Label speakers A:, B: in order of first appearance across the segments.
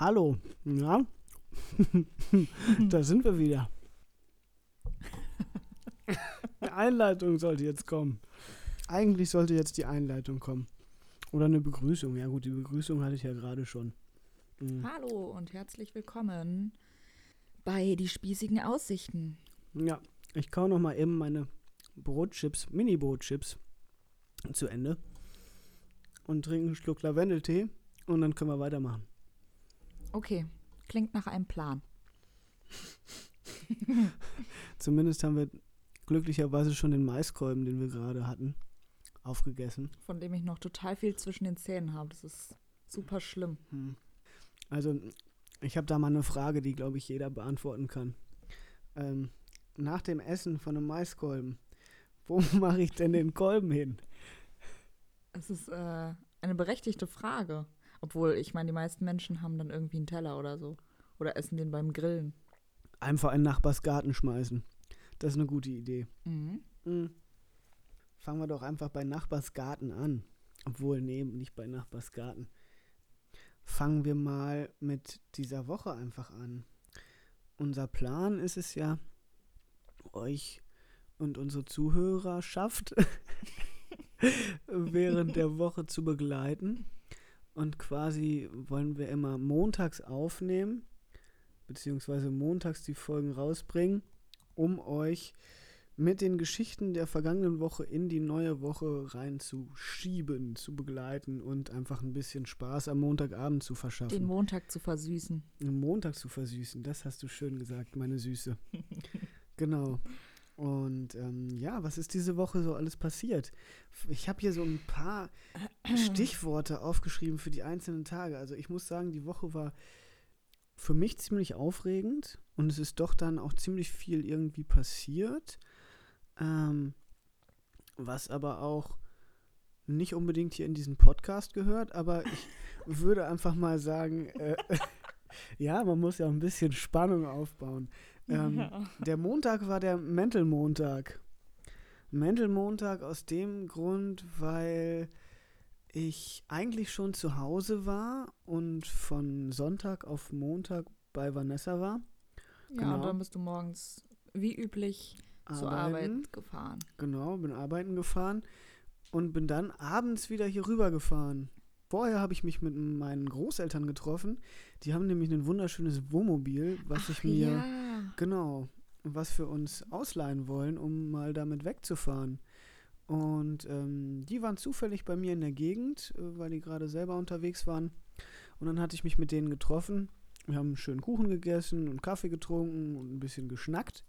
A: Hallo, ja, da sind wir wieder. Eine Einleitung sollte jetzt kommen. Eigentlich sollte jetzt die Einleitung kommen. Oder eine Begrüßung. Ja gut, die Begrüßung hatte ich ja gerade schon. Mhm.
B: Hallo und herzlich willkommen bei Die spießigen Aussichten.
A: Ja, ich kau noch mal eben meine Brotchips, Mini-Brotchips zu Ende und trinke einen Schluck Lavendeltee und dann können wir weitermachen.
B: Okay, klingt nach einem Plan.
A: Zumindest haben wir glücklicherweise schon den Maiskolben, den wir gerade hatten, aufgegessen.
B: Von dem ich noch total viel zwischen den Zähnen habe. Das ist super schlimm.
A: Hm. Also, ich habe da mal eine Frage, die, glaube ich, jeder beantworten kann. Ähm, nach dem Essen von einem Maiskolben, wo mache ich denn den Kolben hin?
B: Es ist äh, eine berechtigte Frage. Obwohl, ich meine, die meisten Menschen haben dann irgendwie einen Teller oder so. Oder essen den beim Grillen.
A: Einfach in Nachbarsgarten schmeißen. Das ist eine gute Idee.
B: Mhm.
A: Hm. Fangen wir doch einfach bei Nachbarsgarten an. Obwohl, nee, nicht bei Nachbarsgarten. Fangen wir mal mit dieser Woche einfach an. Unser Plan ist es ja, euch und unsere Zuhörerschaft während der Woche zu begleiten. Und quasi wollen wir immer montags aufnehmen, beziehungsweise montags die Folgen rausbringen, um euch mit den Geschichten der vergangenen Woche in die neue Woche reinzuschieben, zu begleiten und einfach ein bisschen Spaß am Montagabend zu verschaffen.
B: Den Montag zu versüßen.
A: Den Montag zu versüßen, das hast du schön gesagt, meine Süße. genau. Und ähm, ja, was ist diese Woche so alles passiert? Ich habe hier so ein paar Stichworte aufgeschrieben für die einzelnen Tage. Also ich muss sagen, die Woche war für mich ziemlich aufregend und es ist doch dann auch ziemlich viel irgendwie passiert. Ähm, was aber auch nicht unbedingt hier in diesen Podcast gehört, aber ich würde einfach mal sagen, äh, ja, man muss ja ein bisschen Spannung aufbauen. Ähm,
B: Ja.
A: Der Montag war der Mental Montag. Mental Montag aus dem Grund, weil ich eigentlich schon zu Hause war und von Sonntag auf Montag bei Vanessa war.
B: Ja,
A: Genau.
B: und dann bist du morgens wie üblich zur
A: Arbeiten.
B: Arbeit gefahren.
A: Genau, bin arbeiten gefahren und bin dann abends wieder hier rüber gefahren. Vorher habe ich mich mit meinen Großeltern getroffen. Die haben nämlich ein wunderschönes Wohnmobil, was
B: Ach
A: ich mir
B: ja.
A: genau, was wir uns ausleihen wollen, um mal damit wegzufahren. Und ähm, die waren zufällig bei mir in der Gegend, äh, weil die gerade selber unterwegs waren. Und dann hatte ich mich mit denen getroffen. Wir haben einen schönen Kuchen gegessen und Kaffee getrunken und ein bisschen geschnackt,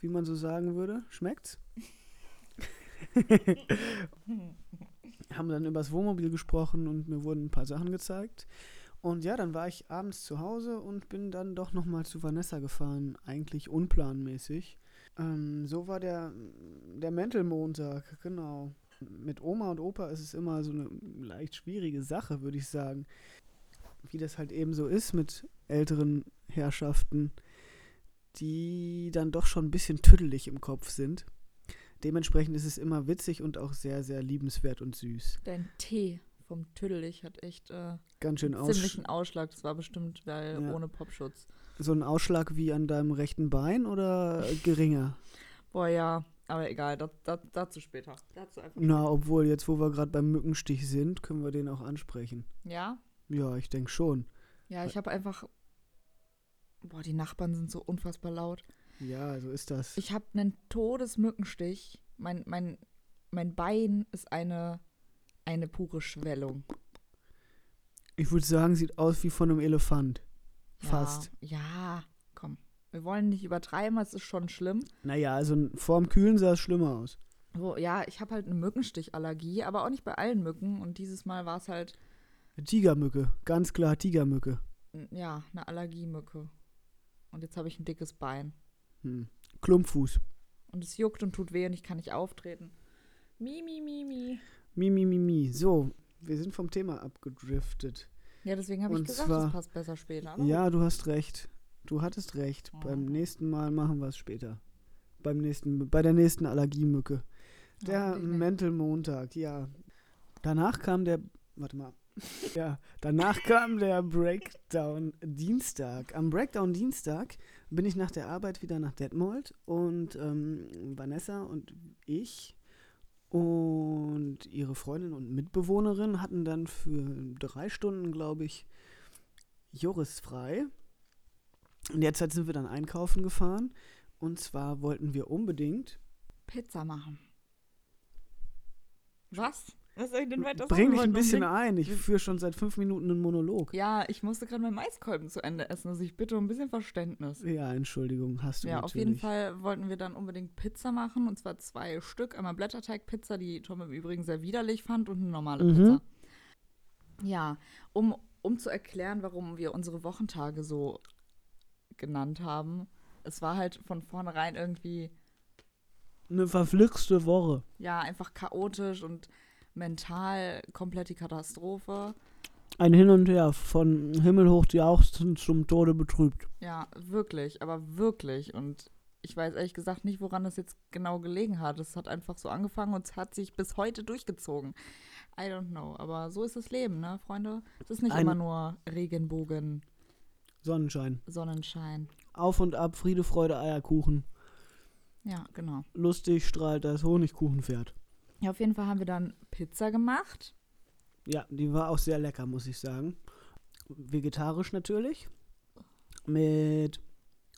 A: wie man so sagen würde. Schmeckt's? haben dann über das Wohnmobil gesprochen und mir wurden ein paar Sachen gezeigt. Und ja, dann war ich abends zu Hause und bin dann doch nochmal zu Vanessa gefahren, eigentlich unplanmäßig. Ähm, so war der, der Mental-Montag, genau. Mit Oma und Opa ist es immer so eine leicht schwierige Sache, würde ich sagen. Wie das halt eben so ist mit älteren Herrschaften, die dann doch schon ein bisschen tüdelig im Kopf sind. Dementsprechend ist es immer witzig und auch sehr, sehr liebenswert und süß.
B: Dein Tee vom Tüdelich hat echt äh,
A: Ganz schön
B: ziemlichen Ausschlag. Das war bestimmt, weil
A: Ja.
B: ohne Popschutz.
A: so ein Ausschlag wie an deinem rechten Bein oder geringer?
B: Boah, ja, aber egal, das, das, dazu später. Dazu
A: Na, obwohl jetzt, wo wir gerade beim Mückenstich sind, können wir den auch ansprechen.
B: Ja?
A: Ja, ich denke schon.
B: Ja, ich habe einfach. Boah, die Nachbarn sind so unfassbar laut.
A: Ja, so ist das.
B: Ich habe einen Todesmückenstich. Mein, mein, mein Bein ist eine, eine pure Schwellung.
A: Ich würde sagen, sieht aus wie von einem Elefant. Fast.
B: Ja, ja, komm. Wir wollen nicht übertreiben, es ist schon schlimm.
A: Naja, also vorm Kühlen sah es schlimmer aus.
B: So, ja, ich habe halt eine Mückenstichallergie, aber auch nicht bei allen Mücken. Und dieses Mal war es halt,
A: Tigermücke, ganz klar Tigermücke.
B: ja, eine Allergiemücke. Und jetzt habe ich ein dickes Bein.
A: Hm. Klumpfuß.
B: Und es juckt und tut weh und ich kann nicht auftreten. Mi, mi, mi, mi.
A: Mi, mi, mi, mi. So, wir sind vom Thema abgedriftet.
B: Ja, deswegen habe ich gesagt,
A: zwar-
B: es passt besser später. Aber
A: Ja, du hast recht. Du hattest recht.
B: Ja.
A: Beim nächsten Mal machen wir es später. Beim nächsten, bei der nächsten Allergiemücke. Der
B: Ja,
A: Mental Montag, ja. Danach kam der, warte mal, Ja, danach kam der Breakdown Dienstag. Am Breakdown Dienstag bin ich nach der Arbeit wieder nach Detmold und ähm, Vanessa und ich und ihre Freundin und Mitbewohnerin hatten dann für drei Stunden, glaube ich, Joris frei. In der Zeit sind wir dann einkaufen gefahren und zwar wollten wir unbedingt
B: Pizza machen. Was? Was soll ich denn weiter
A: Bring
B: sagen?
A: dich ein bisschen ein. Ich führe schon seit fünf Minuten einen Monolog.
B: Ja, ich musste gerade mein Maiskolben zu Ende essen, also ich bitte um ein bisschen Verständnis.
A: Ja, Entschuldigung, hast du
B: Ja,
A: natürlich.
B: auf jeden Fall wollten wir dann unbedingt Pizza machen und zwar zwei Stück. Einmal Blätterteigpizza, die Tom im Übrigen sehr widerlich fand und eine normale
A: Mhm.
B: Pizza. Ja, um, um zu erklären, warum wir unsere Wochentage so genannt haben. Es war halt von vornherein irgendwie,
A: Eine verflixte Woche.
B: ja, einfach chaotisch und mental komplett die Katastrophe.
A: Ein Hin und Her von himmelhoch jauchzend zum Tode betrübt.
B: Ja, wirklich, aber wirklich. Und ich weiß ehrlich gesagt nicht, woran das jetzt genau gelegen hat. Es hat einfach so angefangen und es hat sich bis heute durchgezogen. I don't know. Aber so ist das Leben, ne, Freunde? Es ist nicht
A: Ein-
B: immer nur Regenbogen,
A: Sonnenschein.
B: Sonnenschein.
A: Auf und ab, Friede, Freude, Eierkuchen.
B: Ja, genau.
A: Lustig strahlt das Honigkuchenpferd.
B: Ja, auf jeden Fall haben wir dann Pizza gemacht.
A: Ja, die war auch sehr lecker, muss ich sagen. Vegetarisch natürlich. Mit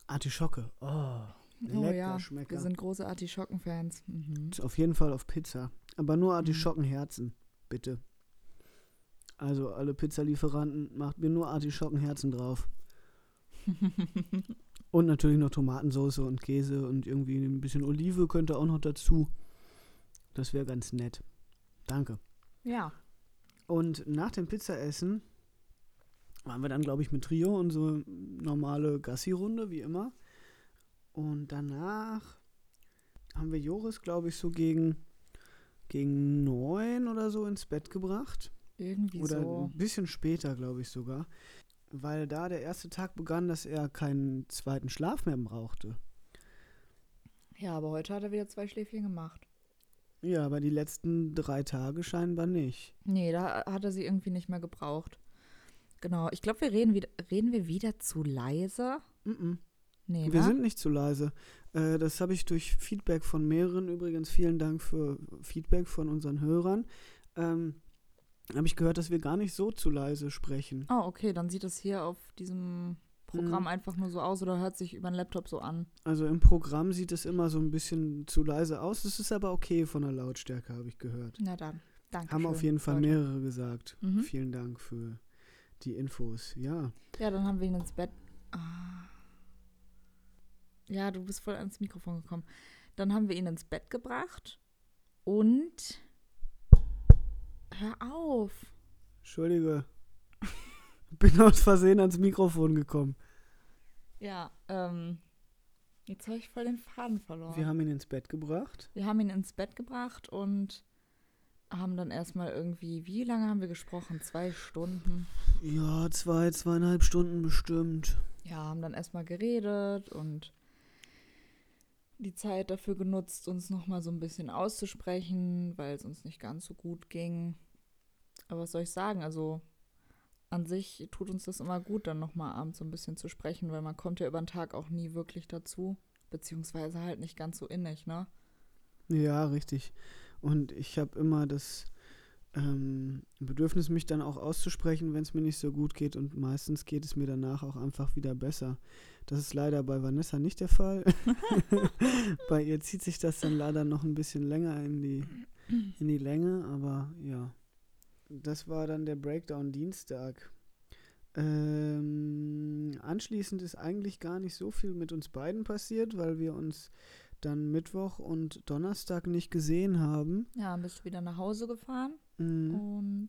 A: Artischocke. Oh,
B: oh
A: lecker
B: ja,
A: Schmecker.
B: wir sind große Artischocken-Fans. Mhm.
A: Auf jeden Fall auf Pizza. Aber nur Artischockenherzen, bitte. Also alle Pizzalieferanten, macht mir nur Artischockenherzen drauf. Und natürlich noch Tomatensauce und Käse und irgendwie ein bisschen Olive könnte auch noch dazu. Das wäre ganz nett. Danke.
B: Ja,
A: Und nach dem Pizzaessen waren wir dann, glaube ich, mit Trio unsere normale Gassi-Runde, wie immer. Und danach haben wir Joris, glaube ich, so gegen, gegen neun oder so ins Bett gebracht.
B: irgendwie
A: Oder
B: so.
A: ein bisschen später, glaube ich sogar. Weil da der erste Tag begann, dass er keinen zweiten Schlaf mehr brauchte.
B: Ja, aber heute hat er wieder zwei Schläfchen gemacht.
A: Ja, aber die letzten drei Tage scheinbar nicht.
B: Nee, da hat er sie irgendwie nicht mehr gebraucht. Genau, ich glaube, wir reden wieder, reden wir wieder zu leise.
A: Mm
B: Nee,
A: Wir
B: ne?
A: sind nicht zu leise. Äh, das habe ich durch Feedback von mehreren übrigens. Vielen Dank für Feedback von unseren Hörern. Ähm, habe ich gehört, dass wir gar nicht so zu leise sprechen.
B: Oh, okay, dann sieht es hier auf diesem Programm
A: Mhm.
B: einfach nur so aus oder hört sich über den Laptop so an.
A: Also im Programm sieht es immer so ein bisschen zu leise aus. Das ist aber okay von der Lautstärke, habe ich gehört.
B: Na dann, danke.
A: Haben auf jeden Fall
B: Leute.
A: mehrere gesagt.
B: Mhm.
A: Vielen Dank für die Infos. Ja.
B: Ja, dann haben wir ihn ins Bett. Ah. Ja, du bist voll ans Mikrofon gekommen. Dann haben wir ihn ins Bett gebracht und. Hör auf.
A: Entschuldige. Bin aus Versehen ans Mikrofon gekommen.
B: Ja, ähm. Jetzt habe ich voll den Faden verloren.
A: Wir haben ihn ins Bett gebracht.
B: Wir haben ihn ins Bett gebracht und haben dann erstmal irgendwie, wie lange haben wir gesprochen? Zwei Stunden.
A: Ja, zwei, zweieinhalb Stunden bestimmt.
B: Ja, haben dann erstmal geredet und die Zeit dafür genutzt, uns nochmal so ein bisschen auszusprechen, weil es uns nicht ganz so gut ging. Aber was soll ich sagen? Also an sich tut uns das immer gut, dann nochmal abends so ein bisschen zu sprechen, weil man kommt ja über den Tag auch nie wirklich dazu. Beziehungsweise halt nicht ganz so innig, ne?
A: Ja, richtig. Und ich habe immer das ähm, Bedürfnis, mich dann auch auszusprechen, wenn es mir nicht so gut geht. Und meistens geht es mir danach auch einfach wieder besser. Das ist leider bei Vanessa nicht der Fall. bei ihr zieht sich das dann leider noch ein bisschen länger in die, in die Länge. Aber ja, das war dann der Breakdown Dienstag. Ähm, anschließend ist eigentlich gar nicht so viel mit uns beiden passiert, weil wir uns dann Mittwoch und Donnerstag nicht gesehen haben.
B: Ja, bist du wieder nach Hause gefahren
A: Mm,
B: und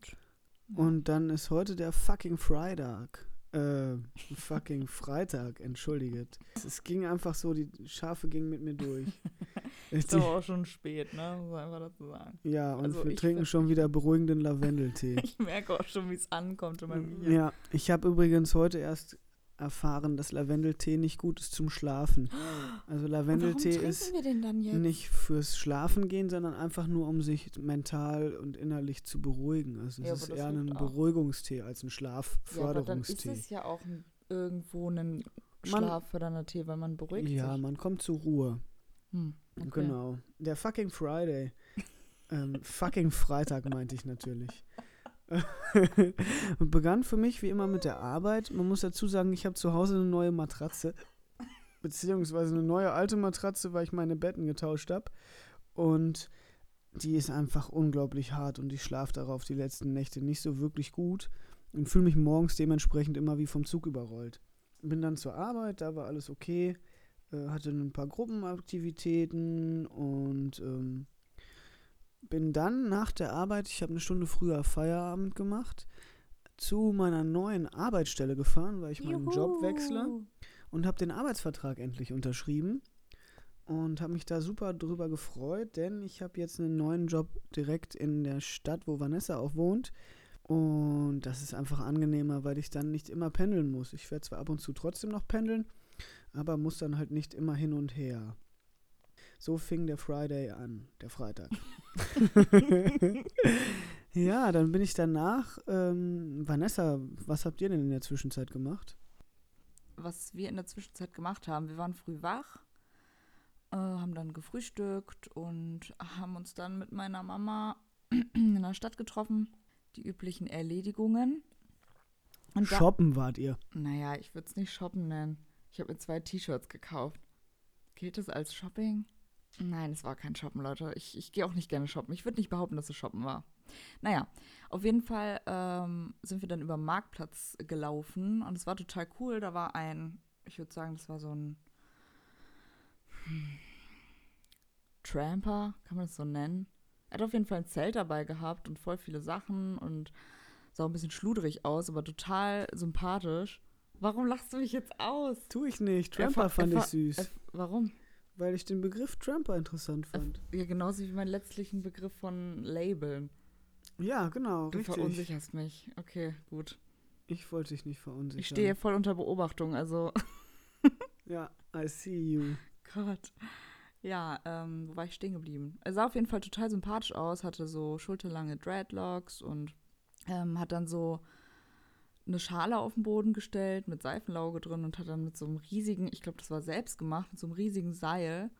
A: Und dann ist heute der fucking Freitag. Äh, fucking Freitag, entschuldigt. Es ging einfach so, die Schafe gingen mit mir durch.
B: ist aber auch schon spät, ne? Muss man einfach dazu sagen.
A: ja, und
B: also
A: wir trinken schon wieder beruhigenden Lavendeltee.
B: Ich merke auch schon, wie es ankommt in meinem Gehirn.
A: ja, ich habe übrigens heute erst erfahren, dass Lavendeltee nicht gut ist zum Schlafen. Also Lavendeltee ist nicht fürs Schlafen gehen, sondern einfach nur, um sich mental und innerlich zu beruhigen. Also es
B: Ja,
A: ist
B: aber das
A: eher ein
B: auch.
A: Beruhigungstee als ein
B: ja, aber dann ist
A: Schlafförderungstee.
B: es ja auch ein, irgendwo ein schlaffördernder Tee, weil man beruhigt
A: Ja,
B: sich.
A: man kommt zur Ruhe.
B: Hm, okay.
A: Genau. Der fucking Friday. ähm, fucking Freitag meinte ich natürlich. Begann für mich wie immer mit der Arbeit. Man muss dazu sagen, ich habe zu Hause eine neue Matratze. Beziehungsweise eine neue alte Matratze, weil ich meine Betten getauscht habe. Und die ist einfach unglaublich hart und ich schlafe darauf die letzten Nächte nicht so wirklich gut und fühle mich morgens dementsprechend immer wie vom Zug überrollt. Bin dann zur Arbeit, da war alles okay äh, hatte ein paar Gruppenaktivitäten und ähm, bin dann nach der Arbeit, ich habe eine Stunde früher Feierabend gemacht, zu meiner neuen Arbeitsstelle gefahren, weil ich meinen Job wechsle
B: Juhu.
A: und habe den Arbeitsvertrag endlich unterschrieben und habe mich da super drüber gefreut, denn ich habe jetzt einen neuen Job direkt in der Stadt, wo Vanessa auch wohnt. Und das ist einfach angenehmer, weil ich dann nicht immer pendeln muss. Ich werde zwar ab und zu trotzdem noch pendeln, aber muss dann halt nicht immer hin und her. So fing der Friday an, der Freitag. ja, dann bin ich danach. Ähm, Vanessa, was habt ihr denn in der Zwischenzeit gemacht?
B: Was wir in der Zwischenzeit gemacht haben, wir waren früh wach, äh, haben dann gefrühstückt und haben uns dann mit meiner Mama in der Stadt getroffen. Die üblichen Erledigungen. Und
A: Shoppen wart ihr.
B: Naja, ich würde es nicht shoppen nennen. Ich habe mir zwei T-Shirts gekauft. Gilt das als Shopping? Nein, es war kein Shoppen, Leute. Ich, ich gehe auch nicht gerne shoppen. Ich würde nicht behaupten, dass es Shoppen war. Naja, auf jeden Fall ähm, sind wir dann über den Marktplatz gelaufen und es war total cool. Da war ein, ich würde sagen, das war so ein hm, Tramper, kann man das so nennen? Er hat auf jeden Fall ein Zelt dabei gehabt und voll viele Sachen und sah ein bisschen schludrig aus, aber total sympathisch. Warum lachst du mich jetzt aus?
A: Tu ich nicht.
B: Er
A: Tramper
B: fa-
A: fand ich süß,
B: warum?
A: weil ich den Begriff Tramper interessant fand.
B: Ja, genauso wie meinen letztlichen Begriff von Labeln.
A: Ja, genau,
B: Du
A: richtig.
B: verunsicherst mich. Okay, gut.
A: Ich wollte dich nicht verunsichern.
B: Ich stehe voll unter Beobachtung, also
A: Ja, I see you.
B: Gott. Ja, ähm, wo war ich stehen geblieben? Er sah auf jeden Fall total sympathisch aus, hatte so schulterlange Dreadlocks und ähm, hat dann so eine Schale auf den Boden gestellt mit Seifenlauge drin und hat dann mit so einem riesigen, ich glaube, das war selbst gemacht, mit so einem riesigen Seil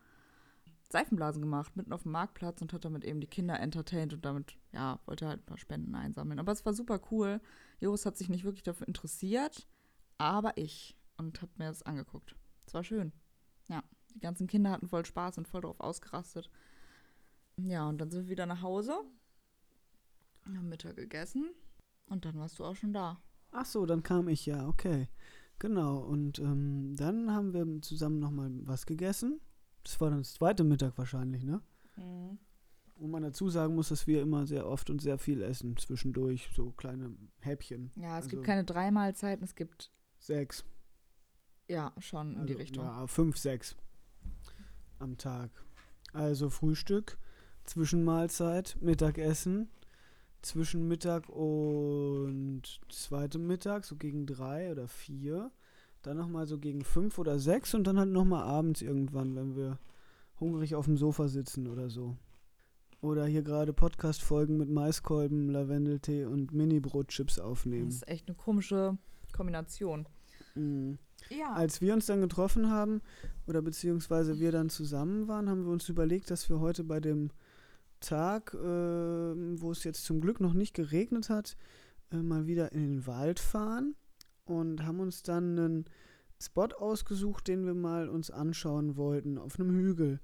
B: Seifenblasen gemacht, mitten auf dem Marktplatz und hat damit eben die Kinder entertained und damit, ja, wollte halt ein paar Spenden einsammeln. Aber es war super cool. Joris hat sich nicht wirklich dafür interessiert, aber ich und hat mir das angeguckt. Es war schön. Ja, die ganzen Kinder hatten voll Spaß und voll drauf ausgerastet. Ja, und dann sind wir wieder nach Hause, haben Mittag gegessen und dann warst du auch schon da.
A: Ach so, dann kam ich ja, okay. Genau, und ähm, dann haben wir zusammen nochmal was gegessen. Das war dann das zweite Mittag wahrscheinlich, ne? Wo man dazu sagen muss, dass wir immer sehr oft und sehr viel essen zwischendurch, so kleine Häppchen.
B: Ja, es
A: Also-
B: gibt keine drei Mahlzeiten, es gibt,
A: Sechs.
B: ja, schon in die
A: Also,
B: Richtung.
A: Ja, fünf, sechs am Tag. Also Frühstück, Zwischenmahlzeit, Mittagessen, zwischen Mittag und zweitem Mittag, so gegen drei oder vier. Dann nochmal so gegen fünf oder sechs und dann halt nochmal abends irgendwann, wenn wir hungrig auf dem Sofa sitzen oder so. Oder hier gerade Podcast-Folgen mit Maiskolben, Lavendeltee und Mini-Brotchips aufnehmen.
B: Das ist echt eine komische Kombination.
A: Mhm.
B: Ja.
A: Als wir uns dann getroffen haben, oder beziehungsweise wir dann zusammen waren, haben wir uns überlegt, dass wir heute bei dem Tag, äh, wo es jetzt zum Glück noch nicht geregnet hat, äh, mal wieder in den Wald fahren und haben uns dann einen Spot ausgesucht, den wir mal uns anschauen wollten, auf einem Hügel.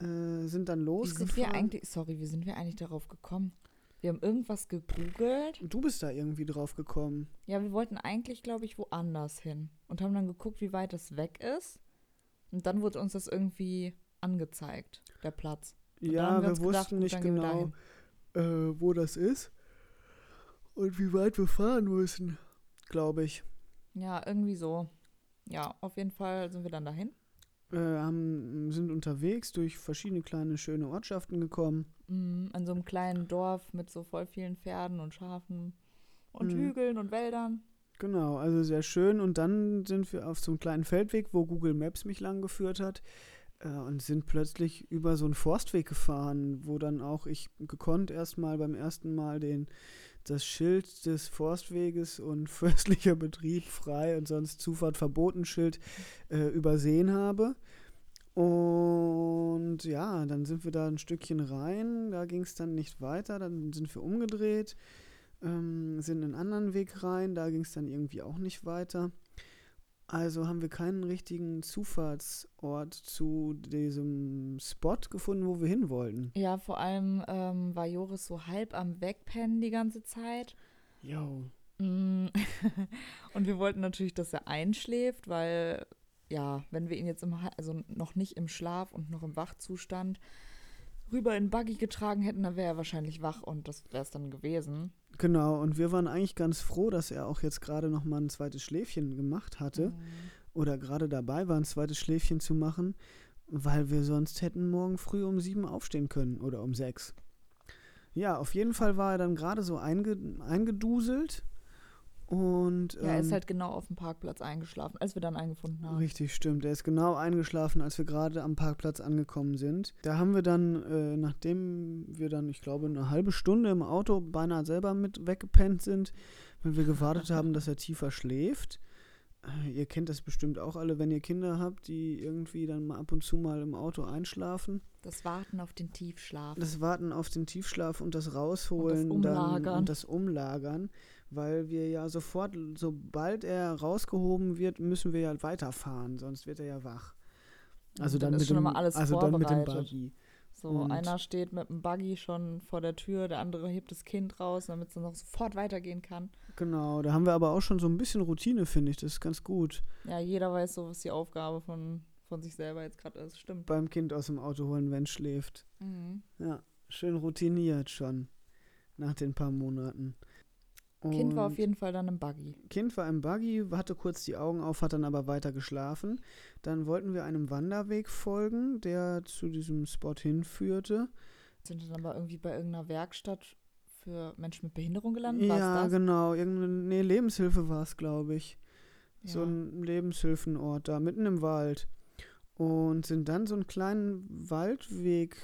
A: Äh, sind dann
B: wie
A: losgefahren.
B: sind wir eigentlich, sorry, wie sind wir eigentlich darauf gekommen? Wir haben irgendwas gegoogelt.
A: Du bist da irgendwie drauf gekommen.
B: Ja, wir wollten eigentlich, glaube ich, woanders hin. Und haben dann geguckt, wie weit das weg ist. Und dann wurde uns das irgendwie angezeigt, der Platz. Und
A: ja, wir,
B: gedacht,
A: wussten
B: gut,
A: nicht genau, äh, wo das ist und wie weit wir fahren müssen, glaube ich.
B: Ja, irgendwie so. Ja, auf jeden Fall sind wir dann dahin.
A: Äh, haben, sind unterwegs durch verschiedene kleine schöne Ortschaften gekommen.
B: Mm, an so einem kleinen Dorf mit so voll vielen Pferden und Schafen und
A: Mhm.
B: Hügeln und Wäldern.
A: Genau, also sehr schön. Und dann sind wir auf so einem kleinen Feldweg, wo Google Maps mich lang geführt hat und sind plötzlich über so einen Forstweg gefahren, wo dann auch ich gekonnt erstmal beim ersten Mal den das Schild des Forstweges und fürstlicher Betrieb frei und sonst Zufahrt verboten Schild äh, übersehen habe. Und ja, dann sind wir da ein Stückchen rein, da ging es dann nicht weiter, dann sind wir umgedreht, ähm, sind einen anderen Weg rein, da ging es dann irgendwie auch nicht weiter. Also haben wir keinen richtigen Zufahrtsort zu diesem Spot gefunden, wo wir hin wollten.
B: Ja, vor allem ähm, war Joris so halb am Wegpennen die ganze Zeit.
A: Jo.
B: Mm. Und wir wollten natürlich, dass er einschläft, weil, ja, wenn wir ihn jetzt im, also noch nicht im Schlaf und noch im Wachzustand rüber in Buggy getragen hätten, dann wäre er wahrscheinlich wach und das wäre es dann gewesen.
A: Genau, und wir waren eigentlich ganz froh, dass er auch jetzt gerade noch mal ein zweites Schläfchen gemacht hatte
B: Mhm.
A: oder gerade dabei war, ein zweites Schläfchen zu machen, weil wir sonst hätten morgen früh um sieben aufstehen können oder um sechs. Ja, auf jeden Fall war er dann gerade so einge eingeduselt und
B: Ja, er ist
A: ähm,
B: halt genau auf dem Parkplatz eingeschlafen, als wir dann eingefunden haben.
A: Richtig, stimmt. Er ist genau eingeschlafen, als wir gerade am Parkplatz angekommen sind. Da haben wir dann, äh, nachdem wir dann, ich glaube, eine halbe Stunde im Auto beinahe selber mit weggepennt sind, weil wir gewartet haben, dass er tiefer schläft. Äh, ihr kennt das bestimmt auch alle, wenn ihr Kinder habt, die irgendwie dann mal ab und zu mal im Auto einschlafen.
B: Das Warten auf den Tiefschlaf.
A: Das Warten auf den Tiefschlaf und das Rausholen
B: Und das
A: dann
B: Umlagern.
A: und das Umlagern, weil wir ja sofort, sobald er rausgehoben wird, müssen wir ja weiterfahren, sonst wird er ja wach. Also
B: Und dann
A: dann,
B: ist
A: mit
B: schon
A: dem, also dann mit dem. Buggy.
B: So,
A: Und-
B: einer steht mit dem Buggy schon vor der Tür, der andere hebt das Kind raus, damit es dann noch sofort weitergehen kann.
A: Genau, da haben wir aber auch schon so ein bisschen Routine, finde ich. Das ist ganz gut.
B: Ja, jeder weiß so, was die Aufgabe von, von sich selber jetzt gerade ist. Stimmt.
A: Beim Kind aus dem Auto holen, wenn es schläft.
B: Mhm.
A: Ja, schön routiniert schon nach den paar Monaten.
B: Kind war auf jeden Fall dann im Buggy.
A: Kind war im Buggy, hatte kurz die Augen auf, hat dann aber weiter geschlafen. Dann wollten wir einem Wanderweg folgen, der zu diesem Spot hinführte.
B: Sind dann aber irgendwie bei irgendeiner Werkstatt für Menschen mit Behinderung gelandet? War's
A: Ja,
B: das?
A: genau. Irgendeine nee, Lebenshilfe war es, glaube ich. So
B: Ja.
A: ein Lebenshilfenort da, mitten im Wald. Und sind dann so einen kleinen Waldweg,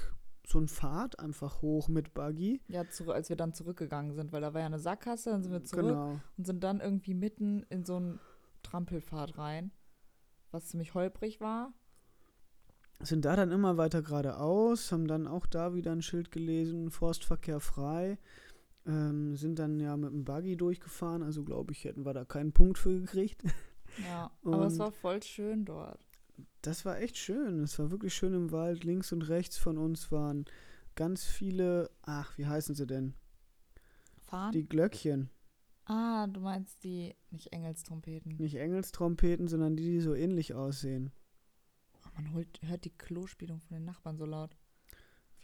A: so ein Pfad einfach hoch mit Buggy.
B: Ja, zurück, als wir dann zurückgegangen sind, weil da war ja eine Sackgasse, dann sind wir zurück
A: Genau.
B: und sind dann irgendwie mitten in so einen Trampelpfad rein, was ziemlich holprig war.
A: Sind da dann immer weiter geradeaus, haben dann auch da wieder ein Schild gelesen, Forstverkehr frei. Ähm, sind dann ja mit dem Buggy durchgefahren, also glaube ich, hätten wir da keinen Punkt für gekriegt.
B: Ja, aber es war voll schön dort.
A: Das war echt schön. Es war wirklich schön im Wald. Links und rechts von uns waren ganz viele, ach, wie heißen sie denn?
B: Fahren?
A: Die Glöckchen.
B: ah, du meinst die, nicht Engelstrompeten.
A: Nicht Engelstrompeten, sondern die, die so ähnlich aussehen.
B: Oh, man holt, hört die Klospielung von den Nachbarn so laut.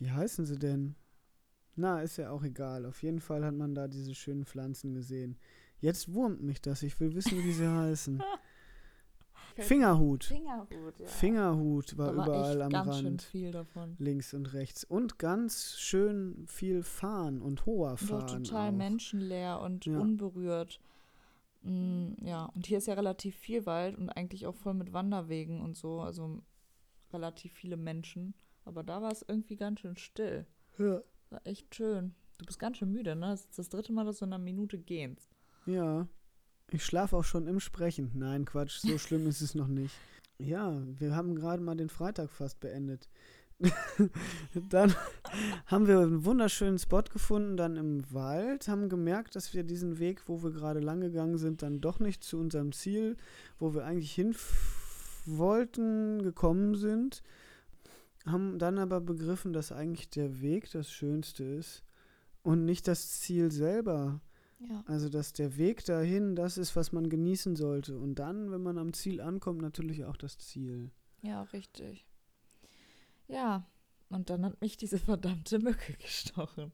A: Wie heißen sie denn? Na, ist ja auch egal. Auf jeden Fall hat man da diese schönen Pflanzen gesehen. Jetzt wurmt mich das. Ich will wissen, wie sie heißen. Fingerhut.
B: Fingerhut, ja.
A: Fingerhut war
B: war
A: überall am
B: ganz schön
A: Rand.
B: viel davon.
A: Links und rechts. Und ganz schön viel Farn und hoher
B: Und
A: Farn.
B: auch total
A: auch.
B: menschenleer und
A: Ja.
B: unberührt. Mm, ja, und hier ist ja relativ viel Wald und eigentlich auch voll mit Wanderwegen und so. Also relativ viele Menschen. Aber da war es irgendwie ganz schön still.
A: Ja.
B: War echt schön. Du bist ganz schön müde, ne? Das ist das dritte Mal, dass du in einer Minute gehst.
A: Ja. Ich schlafe auch schon im Sprechen. Nein, Quatsch, so schlimm ist es noch nicht. Ja, wir haben gerade mal den Freitag fast beendet. dann haben wir einen wunderschönen Spot gefunden, dann im Wald, haben gemerkt, dass wir diesen Weg, wo wir gerade lang gegangen sind, dann doch nicht zu unserem Ziel, wo wir eigentlich hin wollten, gekommen sind. Haben dann aber begriffen, dass eigentlich der Weg das Schönste ist und nicht das Ziel selber.
B: Ja.
A: Also, dass der Weg dahin das ist, was man genießen sollte. Und dann, wenn man am Ziel ankommt, natürlich auch das Ziel.
B: Ja, richtig. Ja, und dann hat mich diese verdammte Mücke gestochen.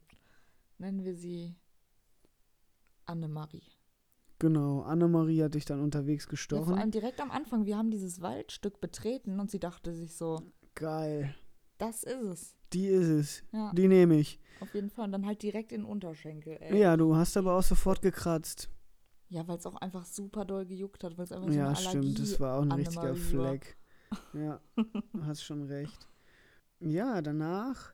B: Nennen wir sie Annemarie.
A: Genau, Annemarie hat dich dann unterwegs
B: Ja, vor
A: gestochen.
B: allem direkt am Anfang. Wir haben dieses Waldstück betreten und sie dachte sich so,
A: Geil.
B: Das ist es.
A: Die ist es.
B: Ja,
A: Die nehme ich.
B: auf jeden Fall. Und dann halt direkt in den Unterschenkel, ey.
A: Ja, du hast aber auch sofort gekratzt.
B: Ja, weil es auch einfach super doll gejuckt hat, weil es einfach so
A: Ja, stimmt, das war auch ein richtiger
B: war.
A: Fleck. Ja, du hast schon recht. Ja, danach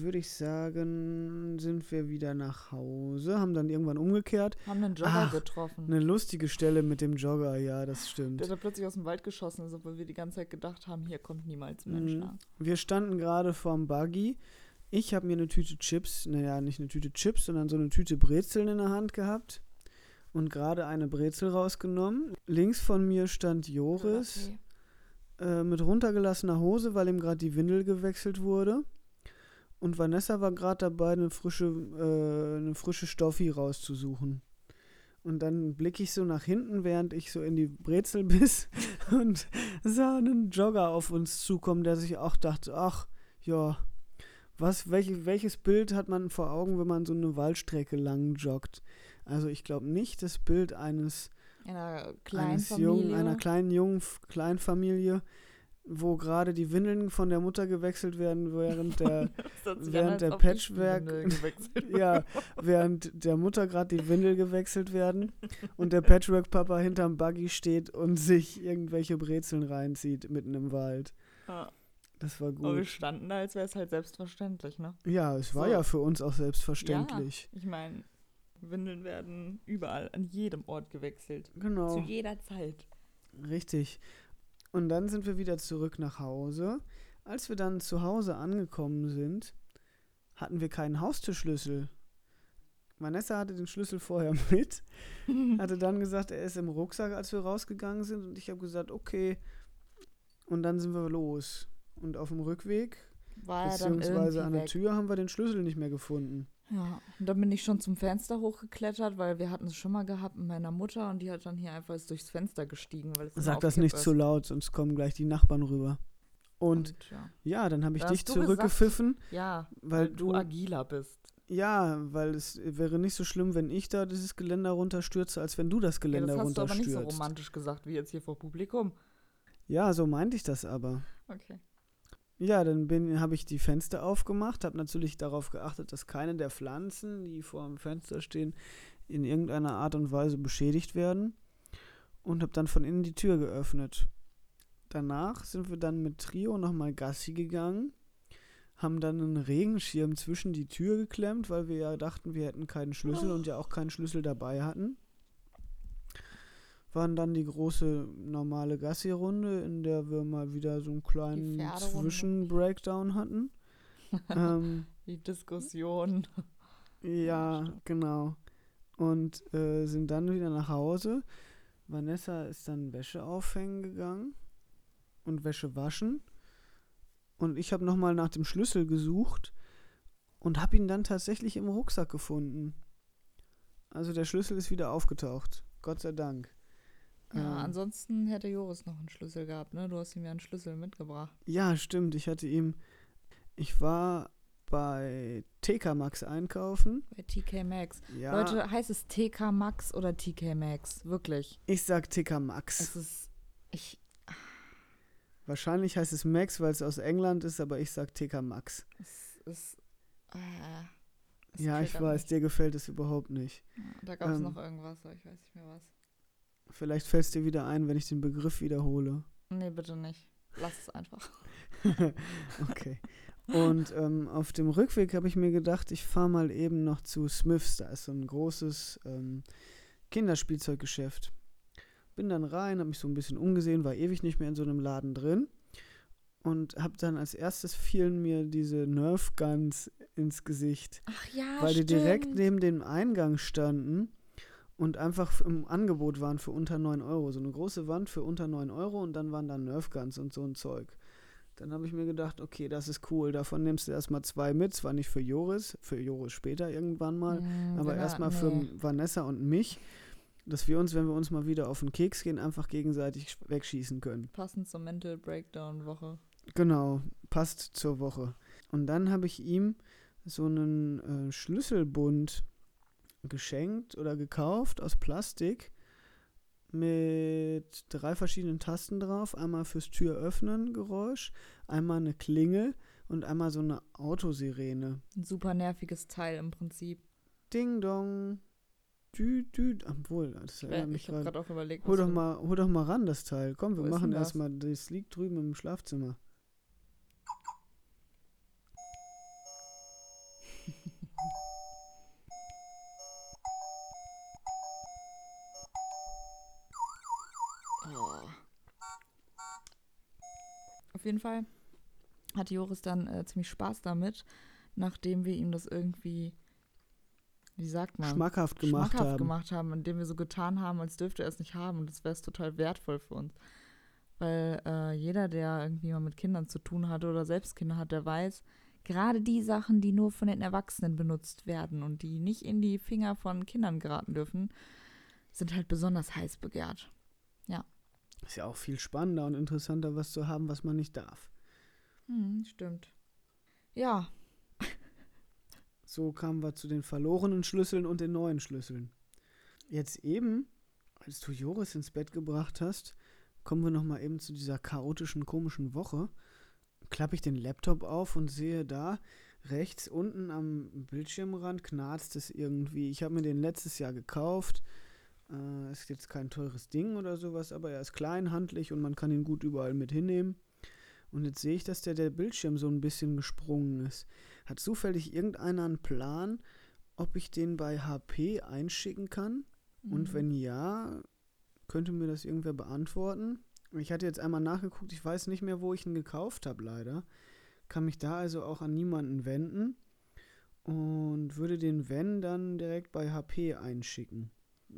A: würde ich sagen, sind wir wieder nach Hause, haben dann irgendwann umgekehrt.
B: Haben einen Jogger
A: Ach,
B: getroffen.
A: Eine lustige Stelle mit dem Jogger, ja, das
B: Der
A: stimmt.
B: da plötzlich aus dem Wald geschossen ist, obwohl wir die ganze Zeit gedacht haben, hier kommt niemals ein Mensch
A: Mhm.
B: lang.
A: Wir standen gerade vorm Buggy. Ich habe mir eine Tüte Chips, naja, nicht eine Tüte Chips, sondern so eine Tüte Brezeln in der Hand gehabt und gerade eine Brezel rausgenommen. Links von mir stand Joris.
B: Okay.
A: äh, mit runtergelassener Hose, weil ihm gerade die Windel gewechselt wurde. Und Vanessa war gerade dabei, eine frische, äh, eine frische Stoffi rauszusuchen. Und dann blicke ich so nach hinten, während ich so in die Brezel biss und sah einen Jogger auf uns zukommen, der sich auch dachte, ach, ja, was, welche, welches Bild hat man vor Augen, wenn man so eine Waldstrecke lang joggt? Also ich glaube nicht das Bild eines
B: Einer kleinen
A: eines jungen, einer kleinen jungen Kleinfamilie, wo gerade die Windeln von der Mutter gewechselt werden, während der während der Patchwork- ja, während der Mutter gerade die Windel gewechselt werden und der Patchwork-Papa hinterm Buggy steht und sich irgendwelche Brezeln reinzieht mitten im Wald.
B: Ja.
A: Das war
B: Aber wir
A: gut.
B: standen da, als wäre es halt selbstverständlich, ne?
A: Ja, es war
B: So.
A: ja für uns auch selbstverständlich.
B: Ich meine, Windeln werden überall, an jedem Ort gewechselt. Zu
A: Genau.
B: jeder Zeit.
A: Richtig. Und dann sind wir wieder zurück nach Hause. Als wir dann zu Hause angekommen sind, hatten wir keinen Haustürschlüssel. Vanessa hatte den Schlüssel vorher mit, hatte dann gesagt, er ist im Rucksack, als wir rausgegangen sind. Und ich habe gesagt, okay. Und dann sind wir los. Und auf dem Rückweg,
B: War
A: beziehungsweise an der
B: weg.
A: Tür, haben wir den Schlüssel nicht mehr gefunden.
B: Ja, und dann bin ich schon zum Fenster hochgeklettert, weil wir hatten es schon mal gehabt mit meiner Mutter und die hat dann hier einfach ist durchs Fenster gestiegen, weil es
A: Sag das nicht
B: ist.
A: zu laut, sonst kommen gleich die Nachbarn rüber. Und,
B: Und ja,
A: ja, dann habe ich
B: Da
A: dich
B: du gesagt-
A: zurückgepfiffen,
B: ja
A: weil
B: weil du
A: du
B: agiler bist.
A: Ja, weil es wäre nicht so schlimm, wenn ich da dieses Geländer runterstürze, als wenn du das
B: Ja,
A: Geländer
B: das hast du aber nicht so
A: runterstürzt.
B: romantisch gesagt wie jetzt hier vor Publikum.
A: ja, so meinte ich das aber.
B: Okay.
A: Ja, dann bin habe ich die Fenster aufgemacht, habe natürlich darauf geachtet, dass keine der Pflanzen, die vor dem Fenster stehen, in irgendeiner Art und Weise beschädigt werden und habe dann von innen die Tür geöffnet. Danach sind wir dann mit Trio nochmal Gassi gegangen, haben dann einen Regenschirm zwischen die Tür geklemmt, weil wir ja dachten, wir hätten keinen Schlüssel und ja auch keinen Schlüssel dabei hatten. Waren dann die große normale Gassi-Runde, in der wir mal wieder so einen kleinen. Zwischenbreakdown hatten. ähm,
B: Die Diskussion.
A: ja, genau. Und äh, sind dann wieder nach Hause. Vanessa ist dann Wäsche aufhängen gegangen und Wäsche waschen. Und ich habe nochmal nach dem Schlüssel gesucht und habe ihn dann tatsächlich im Rucksack gefunden. Also der Schlüssel ist wieder aufgetaucht. Gott sei Dank.
B: Ja,
A: Ähm,
B: ansonsten hätte Joris noch einen Schlüssel gehabt, ne? Du hast ihm ja einen Schlüssel mitgebracht.
A: Ja, stimmt. Ich hatte ihm. Ich war bei TK Max einkaufen.
B: Bei TK Maxx.
A: Ja,
B: Leute, heißt es TK Max oder TK Maxx? Wirklich.
A: ich sag TK Max.
B: Es ist. Ich.
A: Wahrscheinlich heißt es Max, weil es aus England ist, aber ich sag TK Max.
B: Es ist. Äh, es
A: ja, ich weiß,
B: mich.
A: dir gefällt es überhaupt nicht.
B: Ja, da gab es
A: ähm,
B: noch irgendwas, aber ich weiß nicht mehr was.
A: Vielleicht fällt es dir wieder ein, wenn ich den Begriff wiederhole.
B: Nee, bitte nicht. Lass es einfach.
A: okay. Und ähm, auf dem Rückweg habe ich mir gedacht, ich fahre mal eben noch zu Smiths. Da ist so ein großes ähm, Kinderspielzeuggeschäft. Bin dann rein, habe mich so ein bisschen umgesehen, war ewig nicht mehr in so einem Laden drin. Und habe dann als erstes fielen mir diese Nerf Guns ins Gesicht.
B: Ach ja,
A: weil die direkt neben dem Eingang standen und einfach im Angebot waren für unter 9 Euro. So eine große Wand für unter 9 Euro und dann waren da Nerf Guns und so ein Zeug. Dann habe ich mir gedacht, okay, das ist cool. Davon nimmst du erstmal zwei mit. Zwar nicht für Joris, für Joris später irgendwann mal,
B: Mm,
A: aber
B: genau,
A: erstmal
B: nee.
A: für Vanessa und mich, dass wir uns, wenn wir uns mal wieder auf den Keks gehen, einfach gegenseitig sch- wegschießen können.
B: Passend zur Mental Breakdown Woche.
A: Genau, passt zur Woche. Und dann habe ich ihm so einen äh, Schlüsselbund geschenkt oder gekauft aus Plastik mit drei verschiedenen Tasten drauf. Einmal fürs Türöffnen Geräusch, einmal eine Klingel und einmal so eine Autosirene.
B: Ein super nerviges Teil im Prinzip.
A: Ding dong. dü, dü. Obwohl, das erinnert mich gerade.
B: auch überlegt,
A: Hol doch, mal, hol doch mal ran, das Teil. Komm, wir machen
B: das?
A: erstmal. Das liegt drüben im Schlafzimmer.
B: Auf jeden Fall hatte Joris dann äh, ziemlich Spaß damit, nachdem wir ihm das irgendwie, wie sagt man,
A: Schmackhaft gemacht
B: schmackhaft
A: haben.
B: gemacht haben, indem wir so getan haben, als dürfte er es nicht haben. Und das wäre es total wertvoll für uns. Weil äh, jeder, der irgendwie mal mit Kindern zu tun hatte oder selbst Kinder hat, der weiß, gerade die Sachen, die nur von den Erwachsenen benutzt werden und die nicht in die Finger von Kindern geraten dürfen, sind halt besonders heiß begehrt.
A: Ist ja auch viel spannender und interessanter, was zu haben, was man nicht darf.
B: Hm, stimmt. Ja,
A: So kamen wir zu den verlorenen Schlüsseln und den neuen Schlüsseln. Jetzt eben, als du Joris ins Bett gebracht hast, kommen wir noch mal eben zu dieser chaotischen, komischen Woche. Klappe ich den Laptop auf und sehe da rechts unten am Bildschirmrand knarzt es irgendwie. Ich habe mir den letztes Jahr gekauft. Äh, ist jetzt kein teures Ding oder sowas, aber er ist klein, handlich und man kann ihn gut überall mit hinnehmen. Und jetzt sehe ich, dass der, der Bildschirm so ein bisschen gesprungen ist. Hat zufällig irgendeiner einen Plan, ob ich den bei HP einschicken kann? Und
B: Mhm.
A: wenn ja, könnte mir das irgendwer beantworten? Ich hatte jetzt einmal nachgeguckt, ich weiß nicht mehr, wo ich ihn gekauft habe, leider. Kann mich da also auch an niemanden wenden und würde den Wenn dann direkt bei HP einschicken.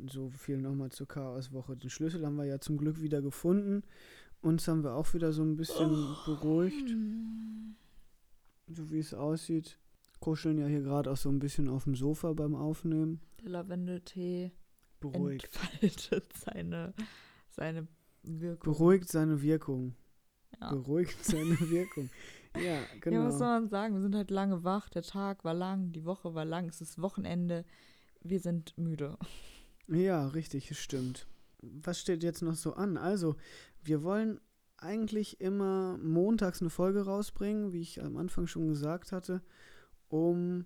A: So viel nochmal zur Chaoswoche. Den Schlüssel haben wir ja zum Glück wieder gefunden. Uns haben wir auch wieder so ein bisschen beruhigt,
B: Hm.
A: so wie es aussieht. Kuscheln ja hier gerade auch so ein bisschen auf dem Sofa beim Aufnehmen.
B: Der Lavendeltee
A: Beruhigt.
B: entfaltet seine, seine Wirkung.
A: Beruhigt seine Wirkung.
B: Ja.
A: Beruhigt seine Wirkung. Ja,
B: Ja,
A: genau.
B: was soll man sagen? Wir sind halt lange wach, der Tag war lang, die Woche war lang, es ist Wochenende, wir sind müde.
A: Ja, richtig, stimmt. Was steht jetzt noch so an? Also, wir wollen eigentlich immer montags eine Folge rausbringen, wie ich am Anfang schon gesagt hatte, um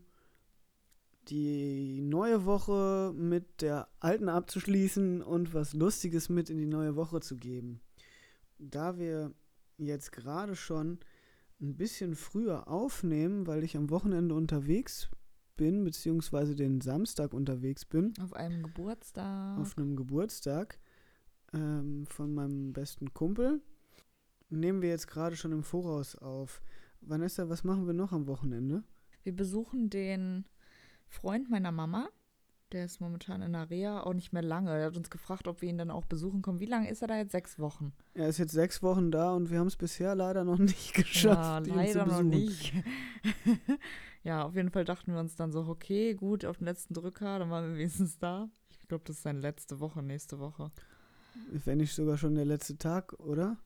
A: die neue Woche mit der alten abzuschließen und was Lustiges mit in die neue Woche zu geben. Da wir jetzt gerade schon ein bisschen früher aufnehmen, weil ich am Wochenende unterwegs bin, beziehungsweise den Samstag unterwegs bin,
B: Auf einem Geburtstag.
A: auf einem Geburtstag ähm, von meinem besten Kumpel. Nehmen wir jetzt gerade schon im Voraus auf. Vanessa, was machen wir noch am Wochenende?
B: wir besuchen den Freund meiner Mama. Der ist momentan in der Reha, auch nicht mehr lange. Er hat uns gefragt, ob wir ihn dann auch besuchen kommen. Wie lange ist er da jetzt? Sechs Wochen.
A: Er ist jetzt sechs Wochen da und wir haben es bisher leider noch nicht geschafft,
B: ja,
A: ihn
B: leider
A: zu
B: noch
A: besuchen.
B: nicht. ja, auf jeden Fall dachten wir uns dann so, okay, gut, auf den letzten Drücker, dann waren wir wenigstens da. Ich glaube, das ist seine letzte Woche, nächste Woche.
A: Wenn nicht sogar schon der letzte Tag, oder?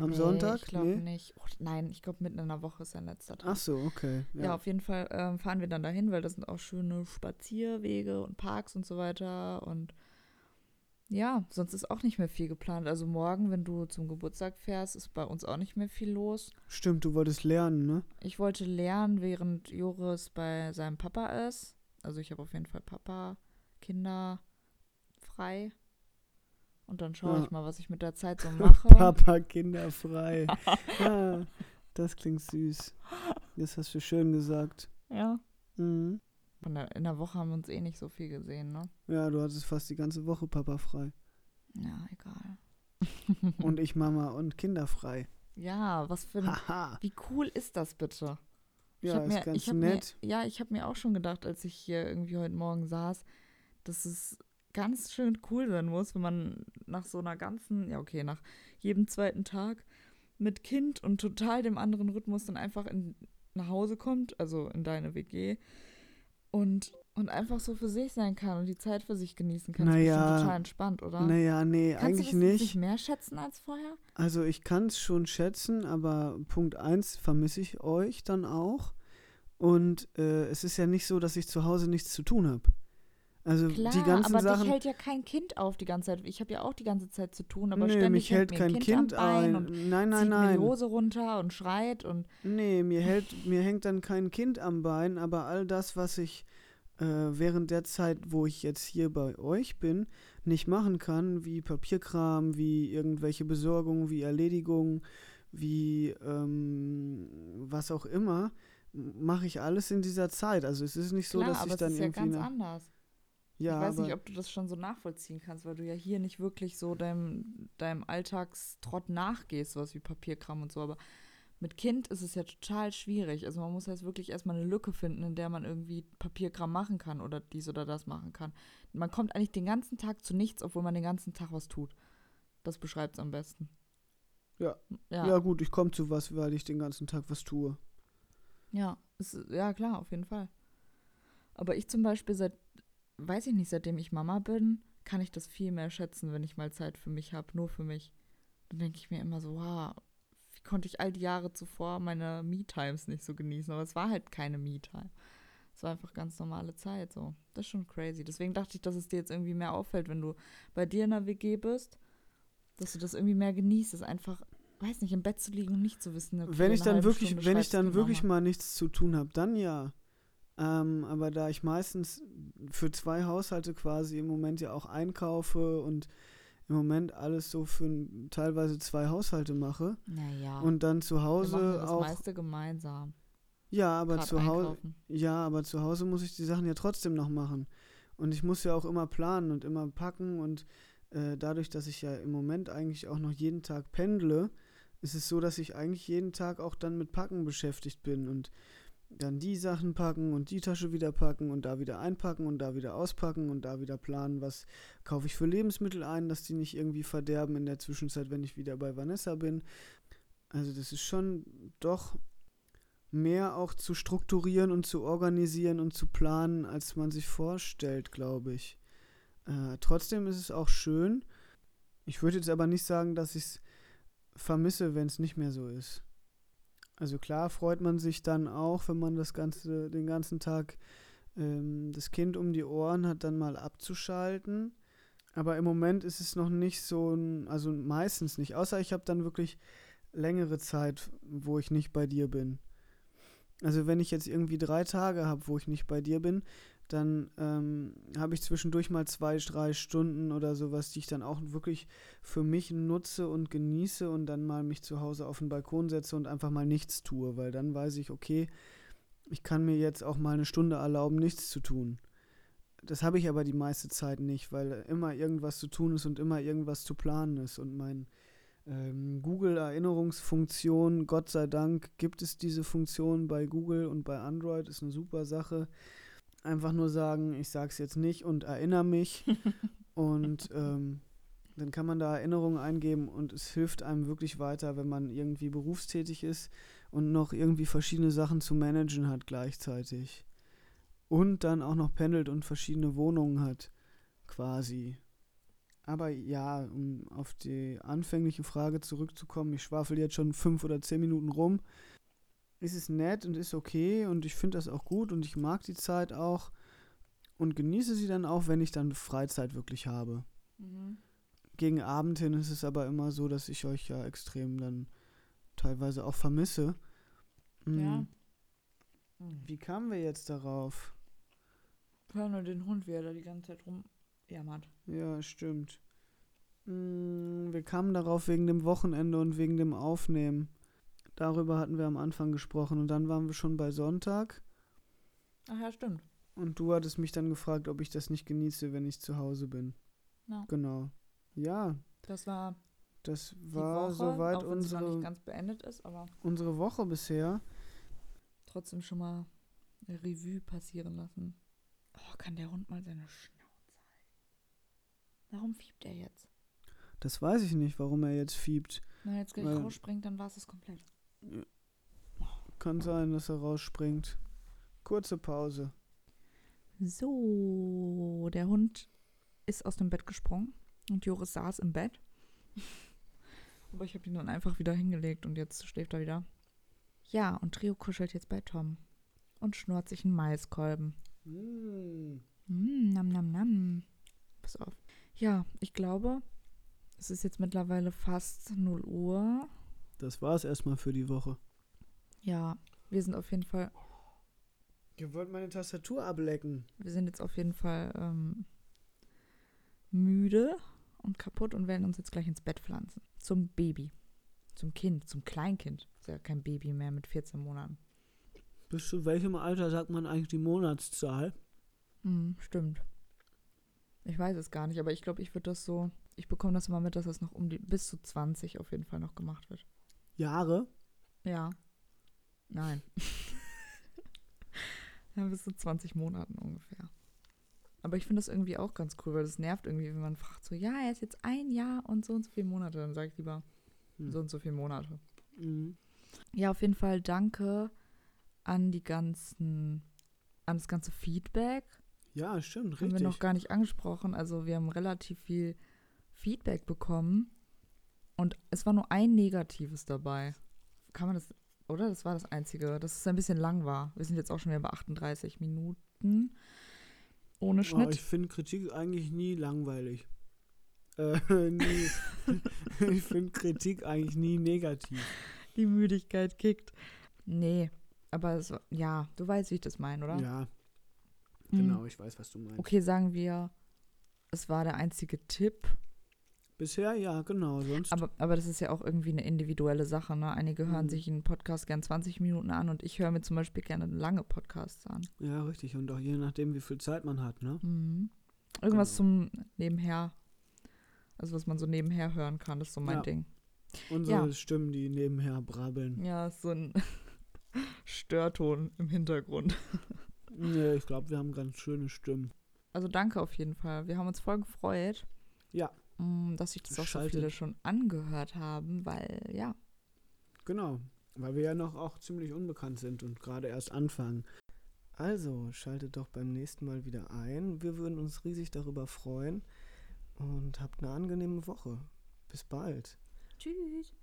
A: Am
B: Nee,
A: Sonntag?
B: Ich glaube
A: Nee?
B: nicht. Oh, nein, ich glaube, mitten in der Woche ist sein letzter Tag.
A: Ach so, okay.
B: Ja,
A: Ja.
B: auf jeden Fall ähm, fahren wir dann dahin, weil das sind auch schöne Spazierwege und Parks und so weiter. Und ja, sonst ist auch nicht mehr viel geplant. Also morgen, wenn du zum Geburtstag fährst, ist bei uns auch nicht mehr viel los.
A: Stimmt, du wolltest lernen, ne?
B: Ich wollte lernen, während Joris bei seinem Papa ist. Also ich habe auf jeden Fall Papa, Kinder frei. Und dann schaue
A: Ja.
B: ich mal, was ich mit der Zeit so mache.
A: Papa kinderfrei. ja, das klingt süß. Das hast du schön gesagt.
B: Ja.
A: Mhm.
B: In der Woche haben wir uns eh nicht so viel gesehen, ne?
A: Ja, du hattest fast die ganze Woche Papa frei.
B: Ja, egal.
A: Und ich Mama und Kinder frei.
B: Ja, was für ein.
A: Haha.
B: Wie cool ist das bitte?
A: Ja, ist
B: mir,
A: ganz nett.
B: Mir, ja, ich habe mir auch schon gedacht, als ich hier irgendwie heute Morgen saß, dass es ganz schön cool sein muss, wenn man nach so einer ganzen, ja okay, nach jedem zweiten Tag mit Kind und total dem anderen Rhythmus dann einfach in, nach Hause kommt, also in deine WG und, und einfach so für sich sein kann und die Zeit für sich genießen kann. Das ist
A: Naja,
B: total entspannt, oder?
A: Naja, nee,
B: Kannst
A: eigentlich
B: du das
A: nicht.
B: nicht mehr schätzen als vorher?
A: Also ich kann es schon schätzen, aber Punkt 1 vermisse ich euch dann auch. Und äh, es ist ja nicht so, dass ich zu Hause nichts zu tun habe. Also
B: Klar,
A: die ganzen
B: aber
A: Sachen.
B: dich hält ja kein Kind auf die ganze Zeit. Ich habe ja auch die ganze Zeit zu tun, aber
A: nee,
B: ständig
A: mich hält
B: mir
A: kein
B: ein
A: Kind
B: am Bein
A: ein.
B: und
A: Nein, nein,
B: zieht mir die
A: nein.
B: Hose runter und schreit und
A: Nee, mir hält, mir hängt dann kein Kind am Bein, aber all das, was ich äh, während der Zeit, wo ich jetzt hier bei euch bin, nicht machen kann, wie Papierkram, wie irgendwelche Besorgungen, wie Erledigungen, wie ähm, was auch immer, mache ich alles in dieser Zeit. Also es ist nicht so,
B: Klar,
A: dass ich dann
B: es ist ja
A: irgendwie.
B: ganz anders.
A: Ja,
B: ich weiß nicht, ob du das schon so nachvollziehen kannst, weil du ja hier nicht wirklich so deinem, deinem Alltagstrott nachgehst, sowas wie Papierkram und so. Aber mit Kind ist es ja total schwierig. Also man muss jetzt wirklich erstmal eine Lücke finden, in der man irgendwie Papierkram machen kann oder dies oder das machen kann. Man kommt eigentlich den ganzen Tag zu nichts, obwohl man den ganzen Tag was tut. Das beschreibt es am besten.
A: Ja.
B: Ja,
A: ja. gut, ich komme zu was, weil ich den ganzen Tag was tue.
B: Ja, es, ja klar, auf jeden Fall. Aber ich zum Beispiel seit, weiß ich nicht, seitdem ich Mama bin, kann ich das viel mehr schätzen, wenn ich mal Zeit für mich habe, nur für mich. Dann denke ich mir immer so, wow, wie konnte ich all die Jahre zuvor meine Me-Times nicht so genießen? Aber es war halt keine Me-Time. Es war einfach ganz normale Zeit so. Das ist schon crazy. Deswegen dachte ich, dass es dir jetzt irgendwie mehr auffällt, wenn du bei dir in der WG bist, dass du das irgendwie mehr genießt, es einfach, weiß nicht, im Bett zu liegen und nicht zu wissen. okay,
A: wenn ich dann wirklich,
B: Stunde
A: wenn ich dann wirklich mal nichts zu tun habe, dann ja. Ähm, aber da ich meistens für zwei Haushalte quasi im Moment ja auch einkaufe und im Moment alles so für teilweise zwei Haushalte mache
B: Naja.
A: und dann zu
B: wir
A: Hause
B: das
A: auch
B: meiste gemeinsam.
A: ja, aber zu Hause ja, aber zu Hause muss ich die Sachen ja trotzdem noch machen und ich muss ja auch immer planen und immer packen und äh, dadurch, dass ich ja im Moment eigentlich auch noch jeden Tag pendle, ist es so, dass ich eigentlich jeden Tag auch dann mit Packen beschäftigt bin und dann die Sachen packen und die Tasche wieder packen und da wieder einpacken und da wieder auspacken und da wieder planen, was kaufe ich für Lebensmittel ein, dass die nicht irgendwie verderben in der Zwischenzeit, wenn ich wieder bei Vanessa bin. Also das ist schon doch mehr auch zu strukturieren und zu organisieren und zu planen, als man sich vorstellt, glaube ich. Äh, trotzdem ist es auch schön. Ich würde jetzt aber nicht sagen, dass ich es vermisse, wenn es nicht mehr so ist. Also klar freut man sich dann auch, wenn man das ganze, den ganzen Tag ähm, das Kind um die Ohren hat, dann mal abzuschalten. Aber im Moment ist es noch nicht so, also meistens nicht. Außer ich habe dann wirklich längere Zeit, wo ich nicht bei dir bin. Also wenn ich jetzt irgendwie drei Tage habe, wo ich nicht bei dir bin, dann ähm, habe ich zwischendurch mal zwei, drei Stunden oder sowas, die ich dann auch wirklich für mich nutze und genieße und dann mal mich zu Hause auf den Balkon setze und einfach mal nichts tue, weil dann weiß ich, okay, ich kann mir jetzt auch mal eine Stunde erlauben, nichts zu tun. Das habe ich aber die meiste Zeit nicht, weil immer irgendwas zu tun ist und immer irgendwas zu planen ist. Und mein ähm, Google-Erinnerungsfunktion, Gott sei Dank gibt es diese Funktion bei Google und bei Android, ist eine super Sache. Einfach nur sagen, ich sage es jetzt nicht und erinnere mich. und ähm, dann kann man da Erinnerungen eingeben und es hilft einem wirklich weiter, wenn man irgendwie berufstätig ist und noch irgendwie verschiedene Sachen zu managen hat gleichzeitig. Und dann auch noch pendelt und verschiedene Wohnungen hat, quasi. Aber ja, um auf die anfängliche Frage zurückzukommen, ich schwafel jetzt schon fünf oder zehn Minuten rum. Ist es nett und ist okay und ich finde das auch gut und ich mag die Zeit auch und genieße sie dann auch, wenn ich dann Freizeit wirklich habe.
B: Mhm.
A: Gegen Abend hin ist es aber immer so, dass ich euch ja extrem dann teilweise auch vermisse. Mm,
B: Ja.
A: Wie kamen wir jetzt darauf?
B: Hör nur den Hund, wie er da die ganze Zeit rumjammert.
A: Ja, stimmt. Mm, Wir kamen darauf wegen dem Wochenende und wegen dem Aufnehmen. Darüber hatten wir am Anfang gesprochen und dann waren wir schon bei Sonntag
B: Ach ja, stimmt.
A: und du hattest mich dann gefragt, ob ich das nicht genieße, wenn ich zu Hause bin.
B: Ja.
A: Genau. Ja,
B: Das war
A: das war
B: Woche,
A: soweit unsere,
B: nicht ganz beendet ist, aber
A: unsere Woche bisher.
B: trotzdem schon mal eine Revue passieren lassen. Oh, kann der Hund mal seine Schnauze halten? Warum fiebt er jetzt?
A: Das weiß ich nicht, warum er jetzt fiebt.
B: Wenn er jetzt gleich rausspringt, dann war es es komplett.
A: Kann sein, dass er rausspringt. Kurze Pause.
B: So, der Hund ist aus dem Bett gesprungen und Joris saß im Bett. Aber ich habe ihn dann einfach wieder hingelegt und jetzt schläft er wieder. Ja, und Trio kuschelt jetzt bei Tom und schnurrt sich einen Maiskolben.
A: Mm.
B: Mm, nam, nam, nam. Pass auf. Ja, ich glaube, es ist jetzt mittlerweile fast 0 Uhr.
A: Das war's erstmal für die Woche.
B: Ja, wir sind auf jeden Fall.
A: Ihr wollt meine Tastatur ablecken.
B: Wir sind jetzt auf jeden Fall ähm, müde und kaputt und werden uns jetzt gleich ins Bett pflanzen. Zum Baby. Zum Kind, zum Kleinkind. Ist ja kein Baby mehr mit 14 Monaten.
A: Bis zu welchem Alter sagt man eigentlich die Monatszahl?
B: Hm, stimmt. Ich weiß es gar nicht, aber ich glaube, ich würde das so. Ich bekomme das immer mit, dass das noch um die. bis zu 20 auf jeden Fall noch gemacht wird.
A: Jahre?
B: Ja. Nein. ja, bis zu 20 Monaten ungefähr. Aber ich finde das irgendwie auch ganz cool, weil das nervt irgendwie, wenn man fragt, so, ja, er ist jetzt ein Jahr und so und so viele Monate. Dann sage ich lieber
A: Hm.
B: so und so viele Monate.
A: Mhm.
B: Ja, auf jeden Fall danke an die ganzen, an das ganze Feedback.
A: Ja, stimmt,
B: Haben
A: richtig.
B: wir noch gar nicht angesprochen. Also wir haben relativ viel Feedback bekommen und es war nur ein Negatives dabei. Kann man das, oder? Das war das Einzige, dass es ein bisschen lang war. Wir sind jetzt auch schon wieder bei 38 Minuten. Ohne
A: Oh,
B: Schnitt.
A: ich finde Kritik eigentlich nie langweilig. Äh, nie. ich finde Kritik eigentlich nie negativ.
B: die Müdigkeit kickt. Nee, aber es, ja, du weißt, wie ich das meine, oder?
A: Ja,
B: Mhm.
A: genau, ich weiß, was du meinst.
B: Okay, sagen wir, es war der einzige Tipp.
A: Bisher ja, genau, sonst.
B: Aber, aber das ist ja auch irgendwie eine individuelle Sache. Ne? Einige hören
A: Mhm.
B: sich einen Podcast gern 20 Minuten an und ich höre mir zum Beispiel gerne lange Podcasts an.
A: ja, richtig. Und auch je nachdem, wie viel Zeit man hat, ne?
B: Mhm. Irgendwas
A: Genau.
B: zum Nebenher, also was man so nebenher hören kann, das ist so mein
A: Ja.
B: Ding.
A: Unsere
B: Ja.
A: Stimmen, die nebenher brabbeln.
B: Ja, ist so ein Störton im Hintergrund.
A: Nee, ich glaube, wir haben ganz schöne Stimmen.
B: Also danke auf jeden Fall. Wir haben uns voll gefreut,
A: Ja,
B: dass sich das auch so
A: Schaltet.
B: viele schon angehört haben, weil ja,
A: genau. Weil wir ja noch auch ziemlich unbekannt sind und gerade erst anfangen. Also, schaltet doch beim nächsten Mal wieder ein. Wir würden uns riesig darüber freuen. Und habt eine angenehme Woche. Bis bald.
B: tschüss.